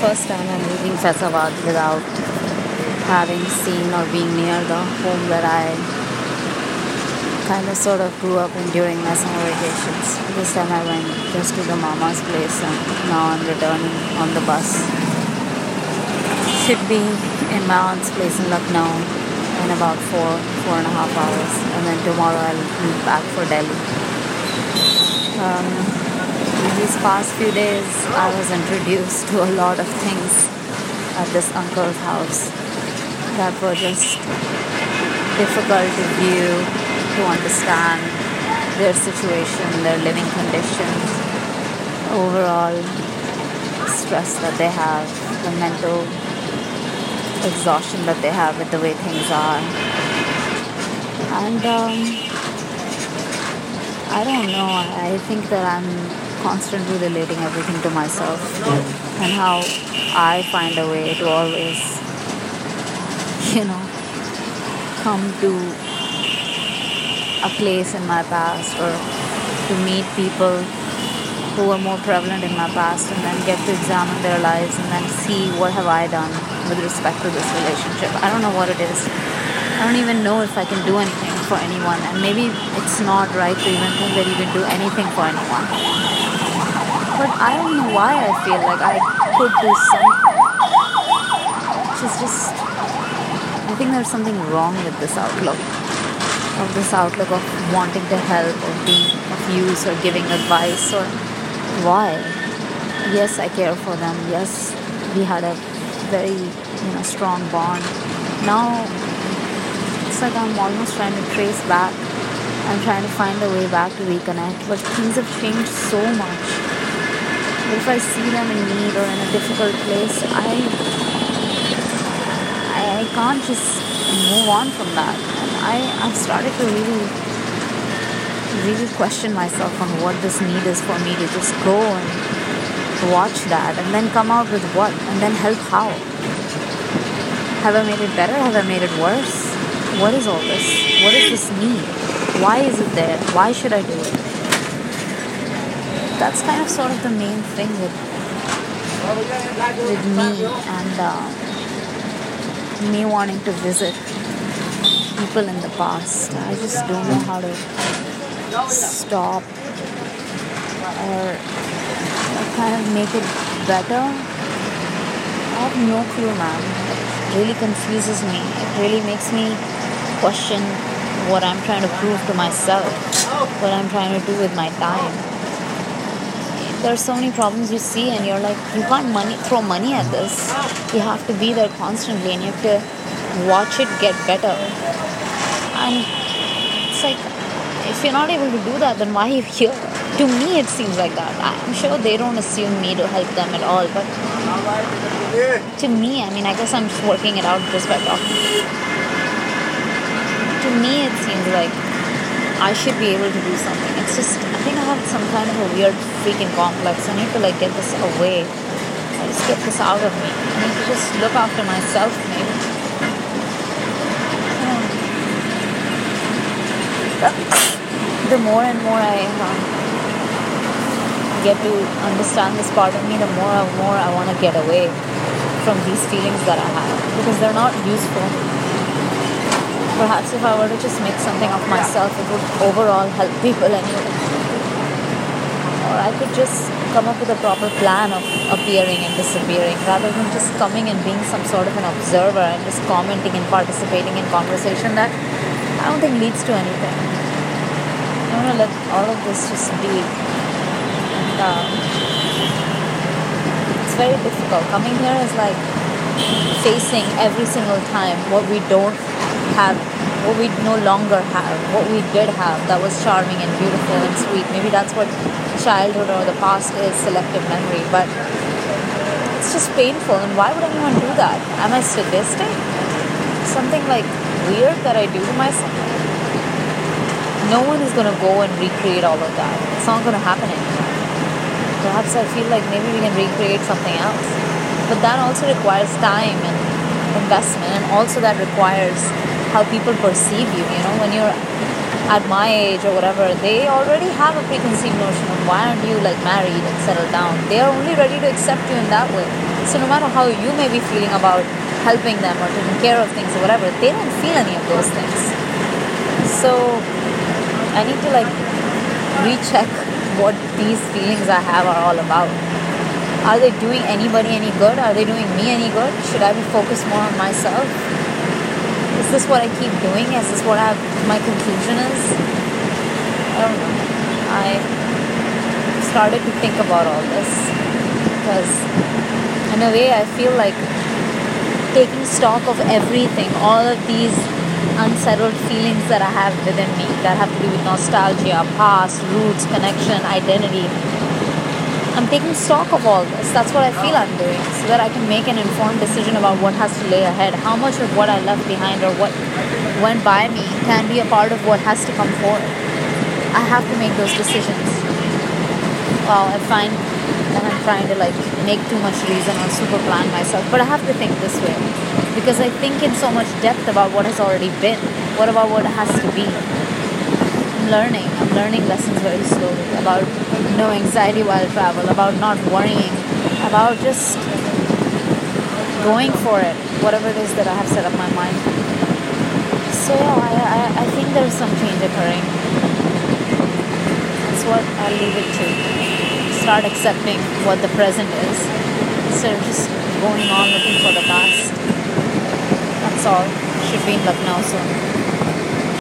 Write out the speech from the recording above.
first time I'm leaving Faizabad without having seen or being near the home that I kind of sort of grew up in during my summer vacations. This time I went just to the mama's place and now I'm returning on the bus. Should be in my aunt's place in Lucknow in about four, four and a half hours. And then tomorrow I'll be back for Delhi. Um, in these past few days, I was introduced to a lot of things at this uncle's house that were just difficult to view to understand their situation, their living conditions, overall stress that they have, the mental exhaustion that they have with the way things are. And um, I don't know, I think that I'm constantly relating everything to myself and how I find a way to always, you know, come to a place in my past or to meet people who were more prevalent in my past and then get to examine their lives and then see what have I done with respect to this relationship. I don't know what it is. I don't even know if I can do anything for anyone and maybe it's not right to even think that you can do anything for anyone. But I don't know why I feel like I could do something. Is just I think there's something wrong with this outlook. Of this outlook of wanting to help or being of use or giving advice or why? Yes i care for them. Yes we had a very you know strong bond. Now it's like i'm almost trying to trace back. I'm trying to find a way back to reconnect but things have changed so much if i see them in need or in a difficult place i i, can't just move on from that I, I've started to really, really question myself on what this need is for me to just go and watch that and then come out with what and then help how. Have I made it better? Have I made it worse? What is all this? What is this need? Why is it there? Why should I do it? That's kind of sort of the main thing with, with me and uh, me wanting to visit people in the past. I just don't know how to stop or kind of make it better. I have no clue, man. It really confuses me. It really makes me question what I'm trying to prove to myself, what I'm trying to do with my time. There are so many problems you see, and you're like, you can't money throw money at this. You have to be there constantly, and you have to watch it get better. And it's like if you're not able to do that then why are you here? To me it seems like that. I'm sure they don't assume me to help them at all but to me i mean i guess i'm just working it out just by talking. To me it seems like i should be able to do something. It's just i think i have some kind of a weird freaking complex. I need to like get this away. I just get this out of me. I need to just look after myself maybe. The more and more I um, get to understand this part of me, the more and more I want to get away from these feelings that I have. Because they're not useful. Perhaps if I were to just make something of myself, it would overall help people anyway. Or I could just come up with a proper plan of appearing and disappearing rather than just coming and being some sort of an observer and just commenting and participating in conversation that I don't think leads to anything. I want to let all of this just be. And um, it's very difficult. Coming here is like facing every single time what we don't have, what we no longer have, what we did have that was charming and beautiful and sweet. Maybe that's what childhood or the past is selective memory, but it's just painful. And why would anyone do that? Am I sadistic? Something like weird that I do to myself, no one is to go and recreate all of that. It's not to happen anymore. Perhaps I feel like maybe we can recreate something else. But that also requires time and investment, and also that requires how people perceive you. You know, when you're at my age or whatever, they already have a preconceived notion of why aren't you like married and settled down. They are only ready to accept you in that way. So no matter how you may be feeling about helping them or taking care of things or whatever, they don't feel any of those things. So I need to like recheck what these feelings I have are all about. Are they doing anybody any good? Are they doing me any good? Should I be focused more on myself? Is this what I keep doing? Is this what I my conclusion is? I don't know. I started to think about all this because, in a way, I feel like taking stock of everything, all of these unsettled feelings that I have within me that have to do with nostalgia, past, roots, connection, identity. I'm taking stock of all this. That's what I feel I'm doing so that I can make an informed decision about what has to lay ahead. How much of what I left behind or what went by me can be a part of what has to come forward. I have to make those decisions. Well, I find that I'm trying to like make too much reason or super plan myself, but I have to think this way because I think in so much depth about what has already been. What about what has to be? Learning. I'm learning lessons very slowly about no anxiety while travel, about not worrying, about just going for it, whatever it is that I have set up my mind. So yeah, I, I, I think there's some change occurring. That's what I'll leave it to. Start accepting what the present is instead of just going on looking for the past. That's all. Should be in Lucknow soon.